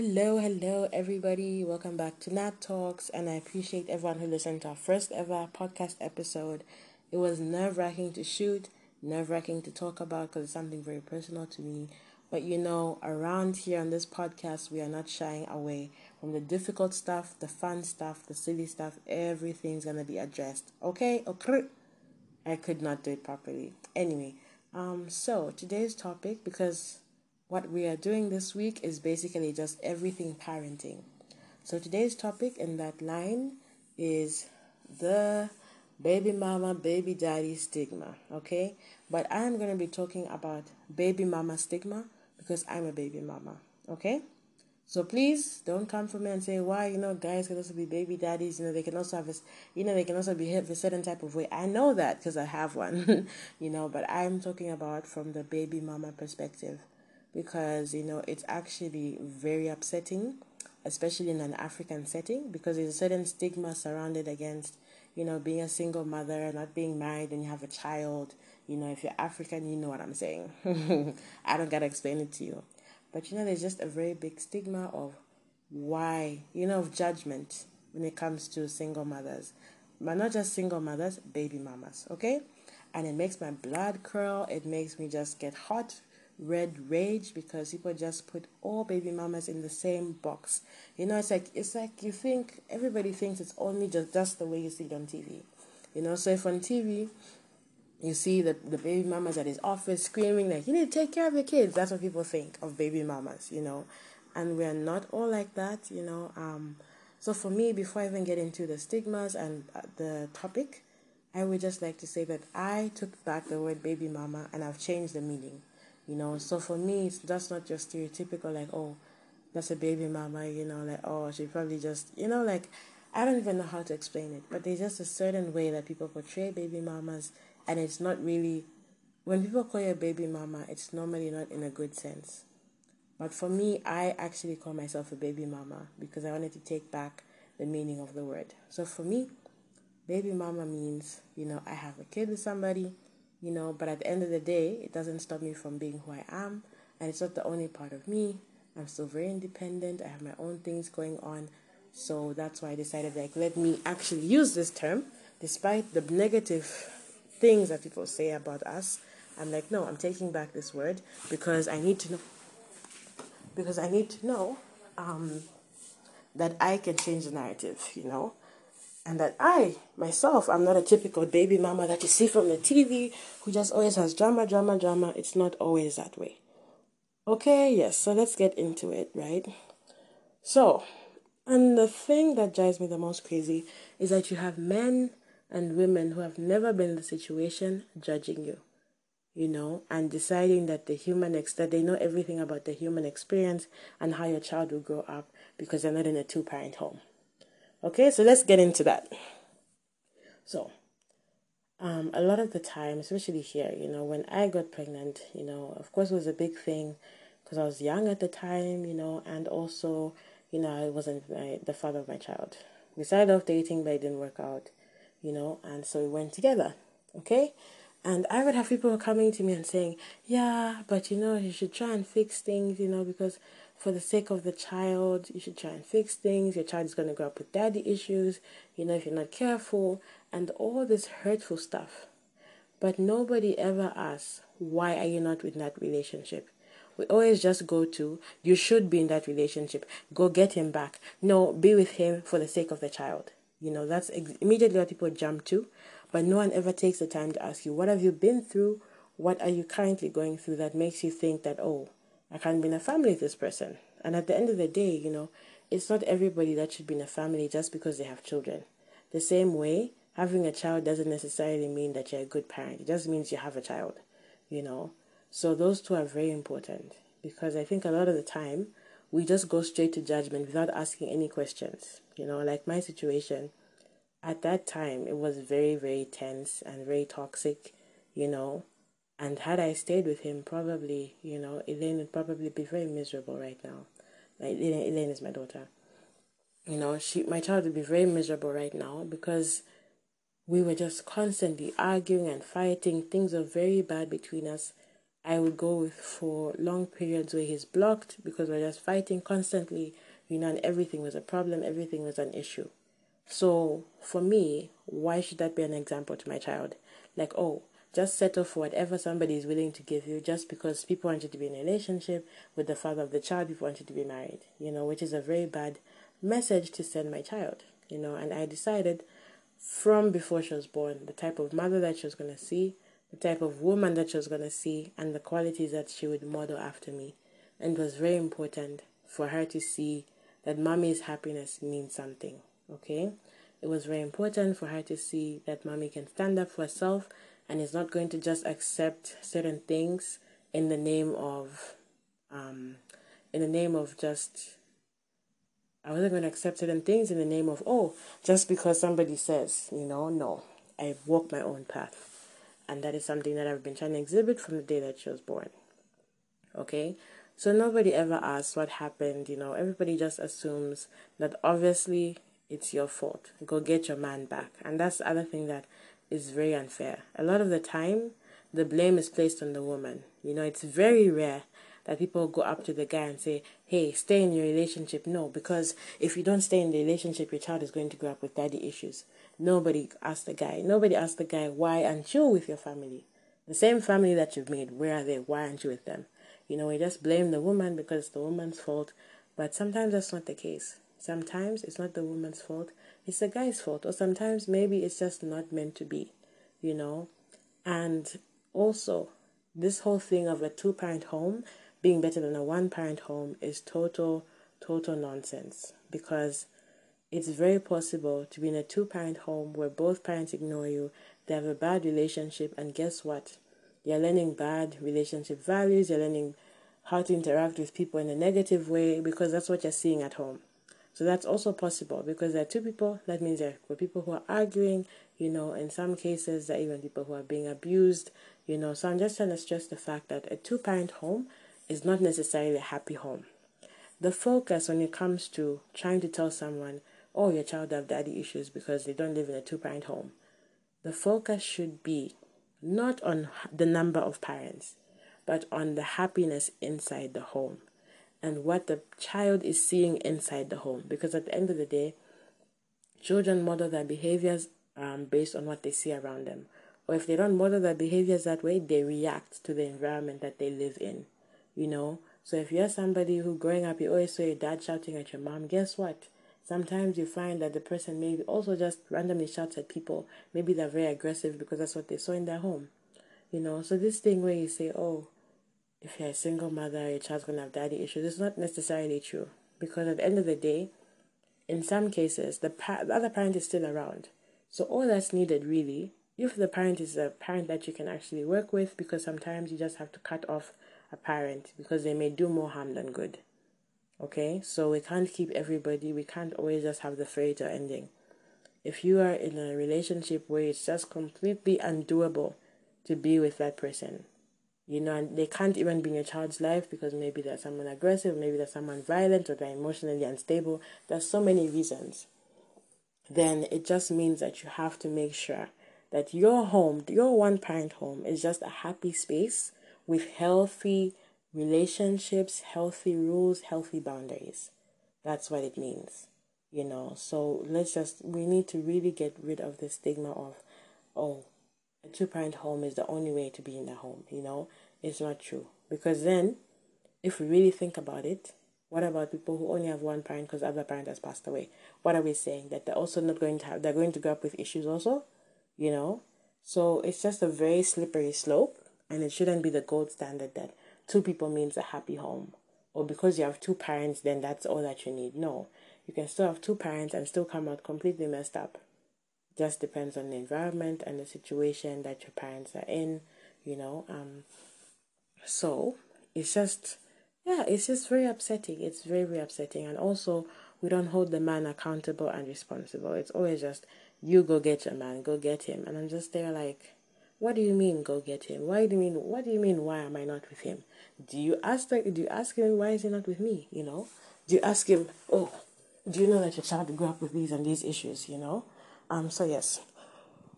Hello, hello, everybody. Welcome back to Nat Talks, and I appreciate everyone who listened to our first ever podcast episode. It was nerve wracking to shoot, nerve wracking to talk about because it's something very personal to me. But you know, around here on this podcast, we are not shying away from the difficult stuff, the fun stuff, the silly stuff. Everything's gonna be addressed. Okay? Okay. I could not do it properly. Anyway, um, so today's topic, because what we are doing this week is basically just everything parenting. So today's topic in that line is the baby mama, baby daddy stigma, okay? But I'm going to be talking about baby mama stigma because I'm a baby mama, okay? So please don't come for me and say why you know guys can also be baby daddies. You know they can also have a, you know they can also behave a certain type of way. I know that because I have one, you know. But I'm talking about from the baby mama perspective, because you know it's actually very upsetting, especially in an African setting, because there's a certain stigma surrounded against you know being a single mother, and not being married, and you have a child. You know if you're African, you know what I'm saying. I don't gotta explain it to you. But you know, there's just a very big stigma of why, you know, of judgment when it comes to single mothers. But not just single mothers, baby mamas, okay? And it makes my blood curl. It makes me just get hot, red rage because people just put all baby mamas in the same box. You know, it's like it's like you think everybody thinks it's only just just the way you see it on TV. You know, so if on TV you see the, the baby mamas at his office screaming like you need to take care of your kids that's what people think of baby mamas you know and we're not all like that you know um, so for me before i even get into the stigmas and uh, the topic i would just like to say that i took back the word baby mama and i've changed the meaning you know? So for me that's not just stereotypical like oh that's a baby mama you know like oh she probably just you know like i don't even know how to explain it but there's just a certain way that people portray baby mamas and it's not really when people call you a baby mama it's normally not in a good sense. But for me i actually call myself a baby mama because i wanted to take back the meaning of the word. So for me baby mama means you know i have a kid with somebody you know but at the end of the day it doesn't stop me from being who i am and it's not the only part of me i'm still very independent i have my own things going on so that's why i decided like let me actually use this term despite the negative things that people say about us. I'm like, no, I'm taking back this word because I need to know. Because I need to know um, that I can change the narrative, you know, and that I myself, I'm not a typical baby mama that you see from the TV who just always has drama, drama, drama. It's not always that way. Okay, yes. So let's get into it, right? So, and the thing that drives me the most crazy is that you have men and women who have never been in the situation judging you, you know, and deciding that the human ex that they know everything about the human experience and how your child will grow up because they're not in a two parent home. Okay, so let's get into that. So, um, a lot of the time, especially here, you know, when I got pregnant, you know, of course, it was a big thing because I was young at the time, you know, and also, you know, I wasn't my, the father of my child. We started off dating, but it didn't work out you know, and so we went together, okay? And I would have people coming to me and saying, yeah, but you know, you should try and fix things, you know, because for the sake of the child, you should try and fix things. Your child is going to grow up with daddy issues, you know, if you're not careful, and all this hurtful stuff. But nobody ever asks, why are you not in that relationship? We always just go to, you should be in that relationship. Go get him back. No, be with him for the sake of the child. You know, that's ex- immediately what people jump to, but no one ever takes the time to ask you, what have you been through? What are you currently going through that makes you think that, oh, I can't be in a family with this person? And at the end of the day, you know, it's not everybody that should be in a family just because they have children. The same way, having a child doesn't necessarily mean that you're a good parent. It just means you have a child, you know. So those two are very important because I think a lot of the time we just go straight to judgment without asking any questions. You know, like my situation at that time, it was very, very tense and very toxic, you know. And had I stayed with him, probably, you know, Elaine would probably be very miserable right now. Like Elaine, is my daughter. You know, she, my child would be very miserable right now because we were just constantly arguing and fighting. Things were very bad between us I would go with for long periods where he's blocked because we're just fighting constantly, you know, and everything was a problem, everything was an issue. So for me, why should that be an example to my child? Like, oh, just settle for whatever somebody is willing to give you just because people want you to be in a relationship with the father of the child, people want you to be married, you know, which is a very bad message to send my child, you know, and I decided from before she was born the type of mother that she was going to see, the type of woman that she was going to see, and the qualities that she would model after me. And it was very important for her to see that mommy's happiness means something, okay? It was very important for her to see that mommy can stand up for herself and is not going to just accept certain things in the name of, um, in the name of just I wasn't going to accept certain things in the name of, oh, just because somebody says, you know, no. I walk my own path. And that is something that I've been trying to exhibit from the day that she was born. Okay? So nobody ever asks what happened, you know, everybody just assumes that obviously it's your fault. Go get your man back. And that's the other thing that is very unfair. A lot of the time, the blame is placed on the woman. You know, it's very rare that people go up to the guy and say, hey, stay in your relationship. No, because if you don't stay in the relationship, your child is going to grow up with daddy issues. Nobody asked the guy. Nobody asked the guy, why aren't you with your family? The same family that you've made, where are they? Why aren't you with them? You know, we just blame the woman because it's the woman's fault. But sometimes that's not the case. Sometimes it's not the woman's fault, it's the guy's fault. Or sometimes maybe it's just not meant to be, you know. And also, this whole thing of a two parent home being better than a one parent home is total, total nonsense because it's very possible to be in a two parent home where both parents ignore you, they have a bad relationship, and guess what? You're learning bad relationship values, you're learning how to interact with people in a negative way because that's what you're seeing at home. So that's also possible because there are two people, that means there are people who are arguing, you know, in some cases, there are even people who are being abused, you know. So I'm just trying to stress the fact that a two parent home is not necessarily a happy home. The focus when it comes to trying to tell someone, oh, your child have daddy issues because they don't live in a two parent home, the focus should be not on the number of parents, but on the happiness inside the home and what the child is seeing inside the home. Because at the end of the day, children model their behaviors um, based on what they see around them. Or if they don't model their behaviors that way, they react to the environment that they live in you know. So if you're somebody who growing up you always saw your dad shouting at your mom, guess what? Sometimes you find that the person maybe also just randomly shouts at people. Maybe they're very aggressive because that's what they saw in their home. You know, so this thing where you say, Oh, if you're a single mother, your child's gonna have daddy issues, it's not necessarily true. Because at the end of the day, in some cases, the, pa- the other parent is still around. So all that's needed really, if the parent is a parent that you can actually work with, because sometimes you just have to cut off a parent because they may do more harm than good. Okay, so we can't keep everybody, we can't always just have the fairy tale ending. If you are in a relationship where it's just completely undoable to be with that person, you know, and they can't even be in your child's life because maybe there's someone aggressive, maybe there's someone violent, or they're emotionally unstable. There's so many reasons. Then it just means that you have to make sure that your home, your one parent home, is just a happy space with healthy relationships, healthy rules, healthy boundaries. That's what it means, you know. So let's just, we need to really get rid of the stigma of, oh, a two parent home is the only way to be in a home, you know. It's not true. Because then, if we really think about it, what about people who only have one parent because the other parent has passed away? What are we saying? That they're also not going to have, they're going to grow up with issues also, you know? So it's just a very slippery slope and it shouldn't be the gold standard that two people means a happy home or because you have two parents then that's all that you need no you can still have two parents and still come out completely messed up just depends on the environment and the situation that your parents are in you know um so it's just yeah it's just very upsetting it's very very upsetting and also we don't hold the man accountable and responsible it's always just you go get your man go get him and i'm just there like what do you mean go get him? Why do you mean what do you mean why am I not with him? Do you ask do you ask him why is he not with me, you know? Do you ask him, Oh, do you know that your child grew up with these and these issues, you know? Um so yes.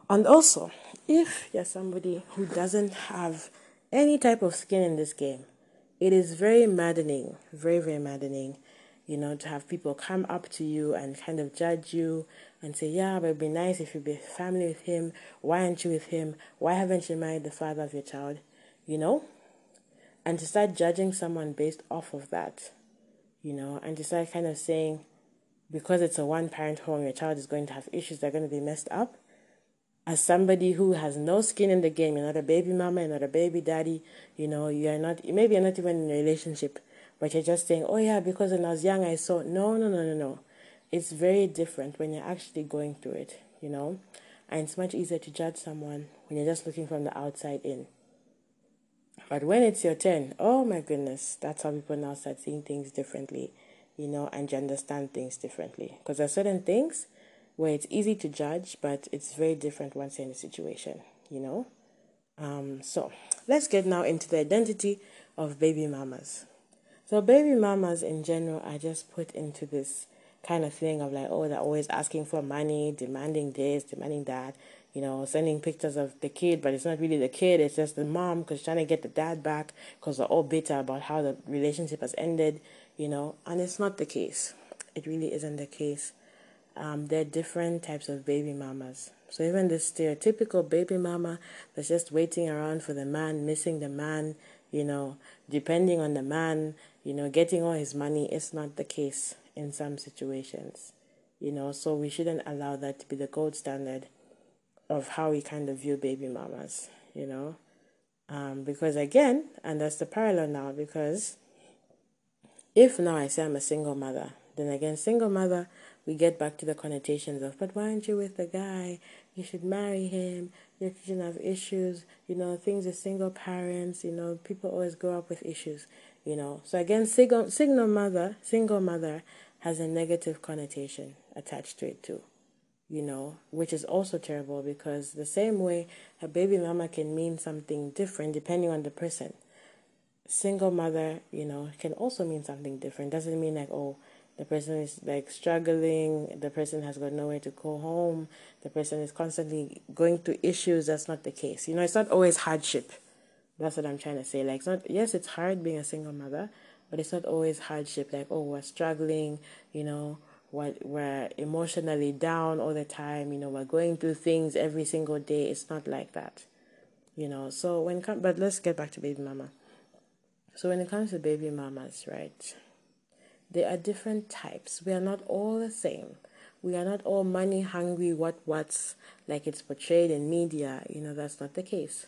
And also, if you're somebody who doesn't have any type of skin in this game. It is very maddening, very, very maddening, you know, to have people come up to you and kind of judge you and say, yeah, but it'd be nice if you'd be family with him. Why aren't you with him? Why haven't you married the father of your child? You know? And to start judging someone based off of that, you know, and to start kind of saying, because it's a one parent home, your child is going to have issues that are going to be messed up. As somebody who has no skin in the game, you're not a baby mama, you're not a baby daddy, you know, you're not, maybe you're not even in a relationship, but you're just saying, oh yeah, because when I was young I saw. No, no, no, no, no. It's very different when you're actually going through it, you know, and it's much easier to judge someone when you're just looking from the outside in. But when it's your turn, oh my goodness, that's how people now start seeing things differently you know, and you understand things differently. Because there are certain things where it's easy to judge, but it's very different once you're in a situation, you know. Um, so let's get now into the identity of baby mamas. So baby mamas in general are just put into this kind of thing of like, oh, they're always asking for money, demanding this, demanding that, you know, sending pictures of the kid, but it's not really the kid, it's just the mom because trying to get the dad back because they're all bitter about how the relationship has ended, you know, and it's not the case. It really isn't the case. Um, there are different types of baby mamas. So even the stereotypical baby mama that's just waiting around for the man, missing the man, you know, depending on the man, you know, getting all his money, it's not the case in some situations. You know, so we shouldn't allow that to be the gold standard of how we kind of view baby mamas, you know. Um, because again, and that's the parallel now, because if now I say I'm a single mother, then again, single mother, we get back to the connotations of, but why aren't you with the guy? You should marry him. You shouldn't have issues. You know, things with single parents, you know, people always grow up with issues, you know. So again, single, single mother, single mother has a negative connotation attached to it too, you know, which is also terrible because the same way a baby mama can mean something different depending on the person single mother, you know, can also mean something different. Doesn't mean like, oh, the person is like struggling, the person has got nowhere to go home, the person is constantly going through issues. That's not the case. You know, it's not always hardship. That's what I'm trying to say. Like, it's not, yes, it's hard being a single mother, but it's not always hardship. Like, oh, we're struggling, you know, we're, we're emotionally down all the time, you know, we're going through things every single day. It's not like that, you know. So, when, but let's get back to baby mama so when it comes to baby mamas, right? There are different types. We are not all the same. We are not all money hungry, what what's like it's portrayed in media. You know, that's not the case.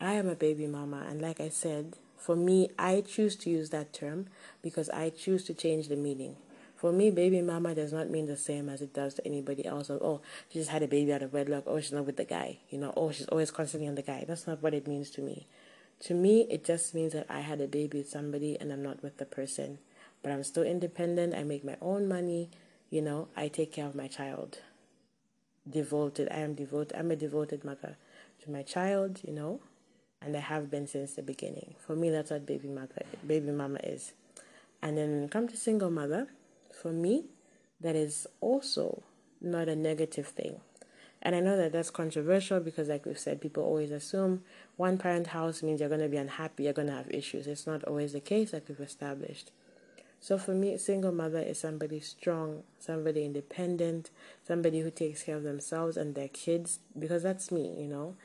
I am a baby mama, and like I said, for me, I choose to use that term because I choose to change the meaning. For me, baby mama does not mean the same as it does to anybody else. oh, she just had a baby out of wedlock. Oh, she's not with the guy. You know, oh, she's always constantly on the guy. That's not what it means to me. To me, it just means that I had a baby with somebody and I'm not with the person. But I'm still independent. I make my own money. You know, I take care of my child. Devoted. I am devoted. I'm a devoted mother to my child, you know, and I have been since the beginning. For me, that's what baby mother, baby mama is. And then when to single mother, for me, that is also not a negative thing. And I know that that's controversial because, like we've said, people always assume one parent house means you're going to be unhappy, you're going to have issues. It's not always the case, like we've established. So for me, single mother is somebody strong, somebody independent, somebody who takes care of themselves and their kids, because that's me, you know.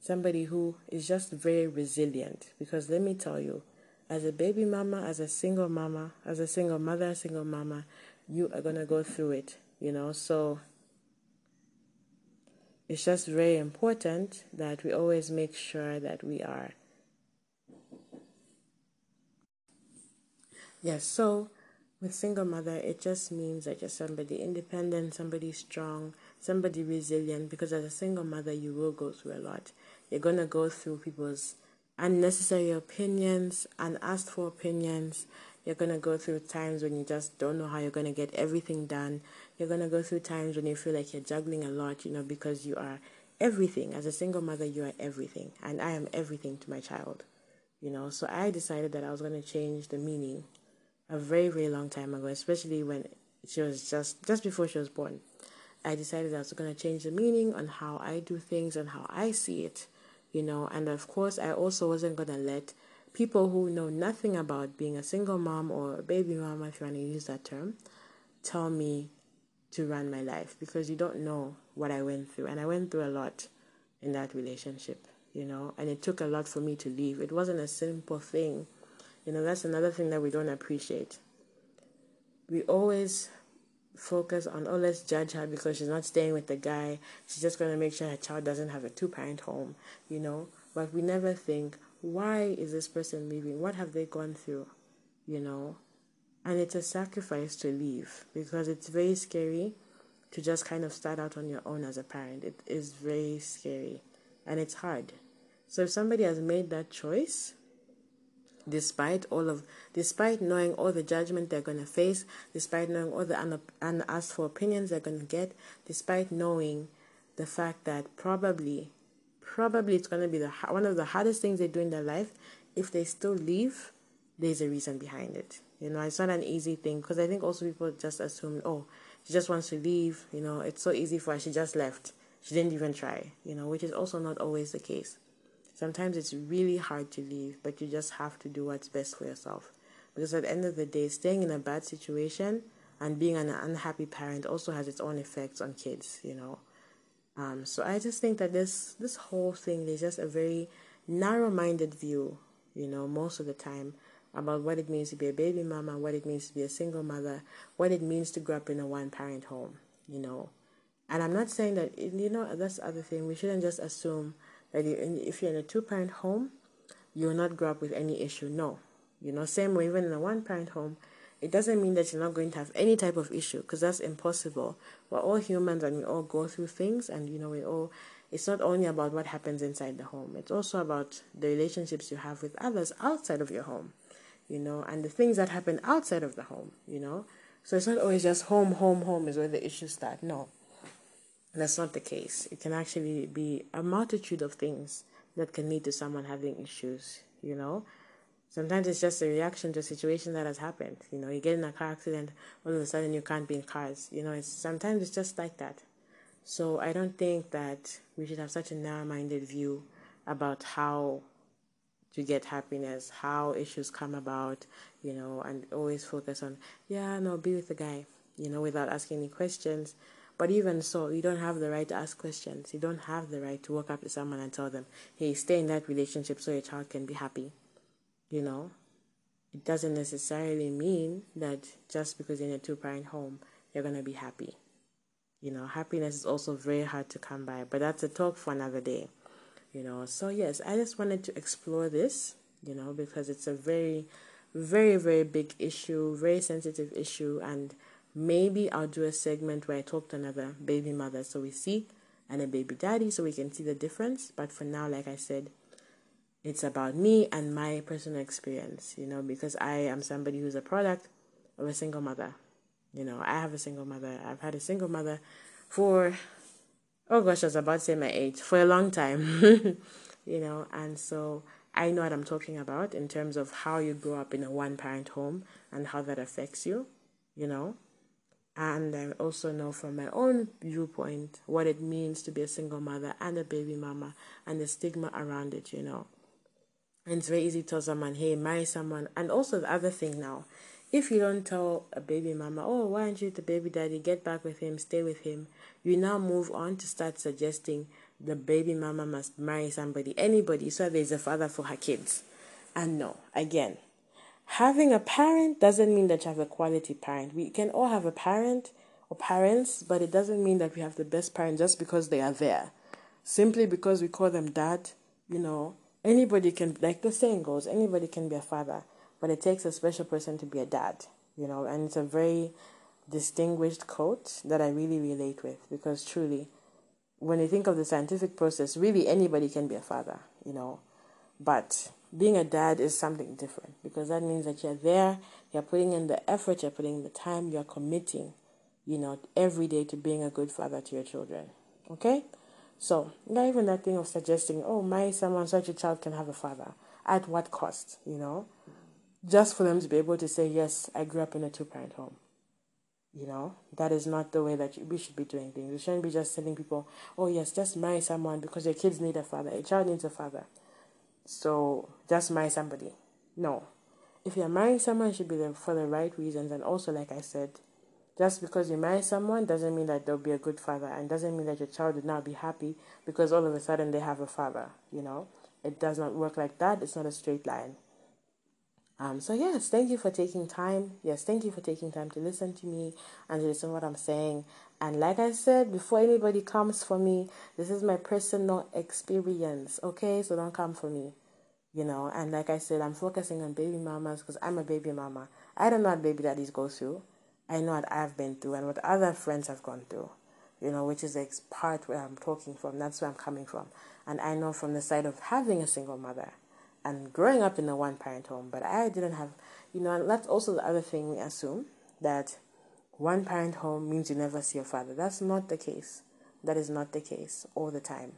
Somebody who is just very resilient. Because let me tell you, as a baby mama, as a single mama, as a single mother, single mama, you are going to go through it, you know. So it's just very important that we always make sure that we are. Yes, so with single mother, it just means that you're somebody independent, somebody strong, somebody resilient, because as a single mother, you will go through a lot. You're going to go through people's unnecessary opinions, unasked for opinions. You're going to go through times when you just don't know how you're going to get everything done. You're going to go through times when you feel like you're juggling a lot, you know, because you are everything. As a single mother, you are everything. And I am everything to my child, you know. So I decided that I was going to change the meaning a very, very long time ago, especially when she was just, just before she was born. I decided I was going to change the meaning on how I do things and how I see it, you know, and of course, I also wasn't going to let people who know nothing about being a single mom or a baby mama, if you want to use that term, tell me to run my life because you don't know what I went through. And I went through a lot in that relationship, you know, and it took a lot for me to leave. It wasn't a simple thing. You know, that's another thing that we don't appreciate. We always focus on, oh, let's judge her because she's not staying with the guy. She's just going to make sure her child doesn't have a two parent home, you know. But we never think, why is this person leaving? What have they gone through, you know? And it's a sacrifice to leave because it's very scary to just kind of start out on your own as a parent. It is very scary and it's hard. So if somebody has made that choice, despite all of despite knowing all the judgment they're going to face despite knowing all the un- unasked for opinions they're going to get despite knowing the fact that probably probably it's going to be the one of the hardest things they do in their life if they still leave there's a reason behind it you know it's not an easy thing because i think also people just assume oh she just wants to leave you know it's so easy for her she just left she didn't even try you know which is also not always the case Sometimes it's really hard to leave, but you just have to do what's best for yourself. Because at the end of the day, staying in a bad situation and being an unhappy parent also has its own effects on kids, you know. Um, so I just think that this this whole thing is just a very narrow-minded view, you know, most of the time about what it means to be a baby mama, what it means to be a single mother, what it means to grow up in a one-parent home, you know. And I'm not saying that you know that's the other thing. We shouldn't just assume that if you're in a two parent home, you will not grow up with any issue. No. You know, same way, even in a one parent home, it doesn't mean that you're not going to have any type of issue because that's impossible. We're all humans and we all go through things, and you know, we all. It's not only about what happens inside the home, it's also about the relationships you have with others outside of your home, you know, and the things that happen outside of the home, you know. So it's not always just home, home, home is where the issues start. No, that's not the case. It can actually be a multitude of things that can lead to someone having issues, you know. Sometimes it's just a reaction to a situation that has happened. You know, you get in a car accident, all of a sudden you can't be in cars. You know, it's sometimes it's just like that. So I don't think that we should have such a narrow-minded view about how to get happiness, how issues come about, you know, and always focus on, yeah, no, be with the guy, you know, without asking any questions but even so, you don't have the right to ask questions. You don't have the right to walk up to someone and tell them, hey, stay in that relationship so your child can be happy. You know? It doesn't necessarily mean that just because you're in a two parent home, you're going to be happy. You know, happiness is also very hard to come by, but that's a talk for another day. You know, so yes, I just wanted to explore this, you know, because it's a very, very, very big issue, very sensitive issue, and Maybe I'll do a segment where I talk to another baby mother so we see and a baby daddy so we can see the difference. But for now, like I said, it's about me and my personal experience, you know, because I am somebody who's a product of a single mother. You know, I have a single mother. I've had a single mother for, oh gosh, I was about to say my age, for a long time, you know, and so I know what I'm talking about in terms of how you grow up in a one parent home and how that affects you, you know and I also know from my own viewpoint what it means to be a single mother and a baby mama and the stigma around it, you know. And it's very easy to tell someone, hey, marry someone. And also the other thing now, if you don't tell a baby mama, oh, why aren't you the baby daddy? Get back with him, stay with him. You now move on to start suggesting the baby mama must marry somebody, anybody, so there's a father for her kids. And no, again, having a parent doesn't mean that you have a quality parent. We can all have a parent or parents, but it doesn't mean that we have the best parent just because they are there. Simply because we call them dad, you know, anybody can, like the saying goes, anybody can be a father, but it takes a special person to be a dad, you know, and it's a very distinguished quote that I really relate with because truly, when you think of the scientific process, really anybody can be a father, you know, but being a dad is something different because that means that you're there, you're putting in the effort, you're putting in the time, you're committing, you know, every day to being a good father to your children. Okay? So, not even that thing of suggesting, oh, my someone, such a child can have a father. At what cost, you know? Just for them to be able to say, yes, I grew up in a two parent home. You know, that is not the way that we should be doing things. We shouldn't be just telling people, oh, yes, just marry someone because your kids need a father, a child needs a father. So just marry somebody. No. If you're marrying someone, it should be for the right reasons. And also, like I said, just because you marry someone doesn't mean that they'll be a good father and doesn't mean that your child would not be happy because all of a sudden they have a father, you know? It does not work like that. It's not a straight line. Um, so yes, thank you for taking time. Yes, thank you for taking time to listen to me and to listen to what I'm saying. And like I said, before anybody comes for me, this is my personal experience. Okay, so don't come for me. You know, and like I said, I'm focusing on baby mamas because I'm a baby mama. I don't know what baby daddies go through. I know what I've been through and what other friends have gone through. You know, which is the part where I'm talking from. That's where I'm coming from. And I know from the side of having a single mother and growing up in a one parent home, but I didn't have, you know, and that's also the other thing we assume that one parent home means you never see your father. That's not the case. That is not the case all the time.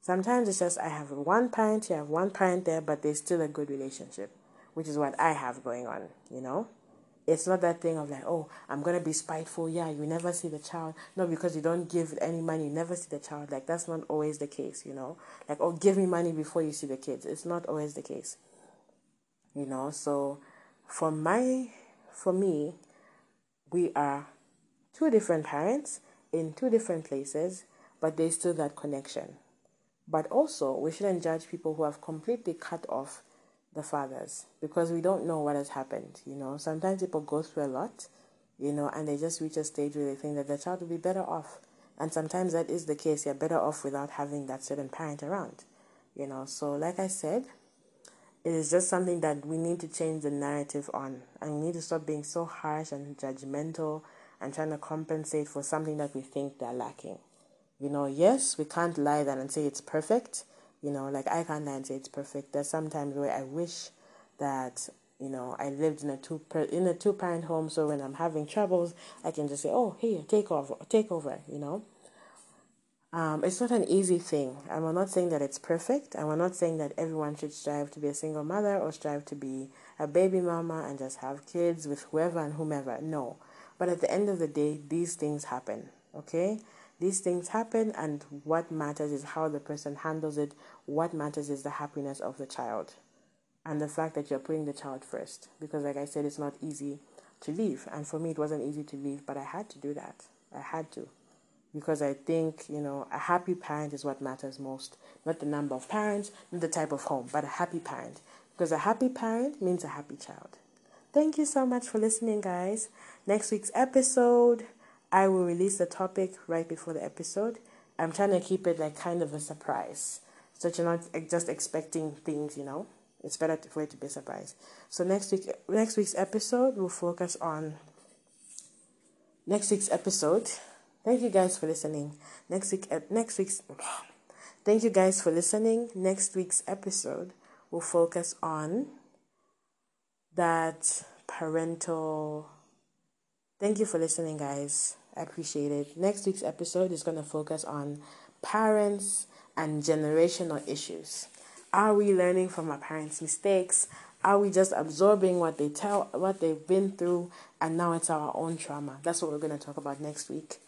Sometimes it's just I have one parent here, have one parent there, but there's still a good relationship, which is what I have going on, you know? It's not that thing of like, oh, I'm gonna be spiteful. Yeah, you never see the child. No, because you don't give any money, you never see the child. Like that's not always the case, you know. Like, oh, give me money before you see the kids. It's not always the case, you know. So, for my, for me, we are two different parents in two different places, but there's still that connection. But also, we shouldn't judge people who have completely cut off the fathers because we don't know what has happened. You know, sometimes people go through a lot, you know, and they just reach a stage where they think that the child will be better off. And sometimes that is the case. You're better off without having that certain parent around, you know. So, like I said, it is just something that we need to change the narrative on. And we need to stop being so harsh and judgmental and trying to compensate for something that we think they're lacking. You know, yes, we can't lie then and say it's perfect you know, like I can't say it's perfect. There's sometimes where I wish that you know I lived in a two per, in a two parent home, so when I'm having troubles, I can just say, "Oh, here, take over, take over." You know. Um, it's not an easy thing. And we're not saying that it's perfect. And we're not saying that everyone should strive to be a single mother or strive to be a baby mama and just have kids with whoever and whomever. No. But at the end of the day, these things happen. Okay? These things happen, and what matters is how the person handles it. What matters is the happiness of the child and the fact that you're putting the child first. Because, like I said, it's not easy to leave. And for me, it wasn't easy to leave, but I had to do that. I had to. Because I think, you know, a happy parent is what matters most. Not the number of parents, not the type of home, but a happy parent. Because a happy parent means a happy child. Thank you so much for listening, guys. Next week's episode I will release the topic right before the episode. I'm trying to keep it like kind of a surprise. So you're not just expecting things, you know. It's better for it to be a surprise. So next week next week's episode will focus on next week's episode. Thank you guys for listening. Next week next week's Thank you guys for listening. Next week's episode will focus on that parental Thank you for listening, guys. I appreciate it. Next week's episode is going to focus on parents and generational issues. Are we learning from our parents' mistakes? Are we just absorbing what they tell, what they've been through, and now it's our own trauma? That's what we're going to talk about next week.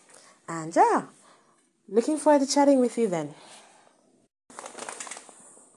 And yeah, looking forward to chatting with you then.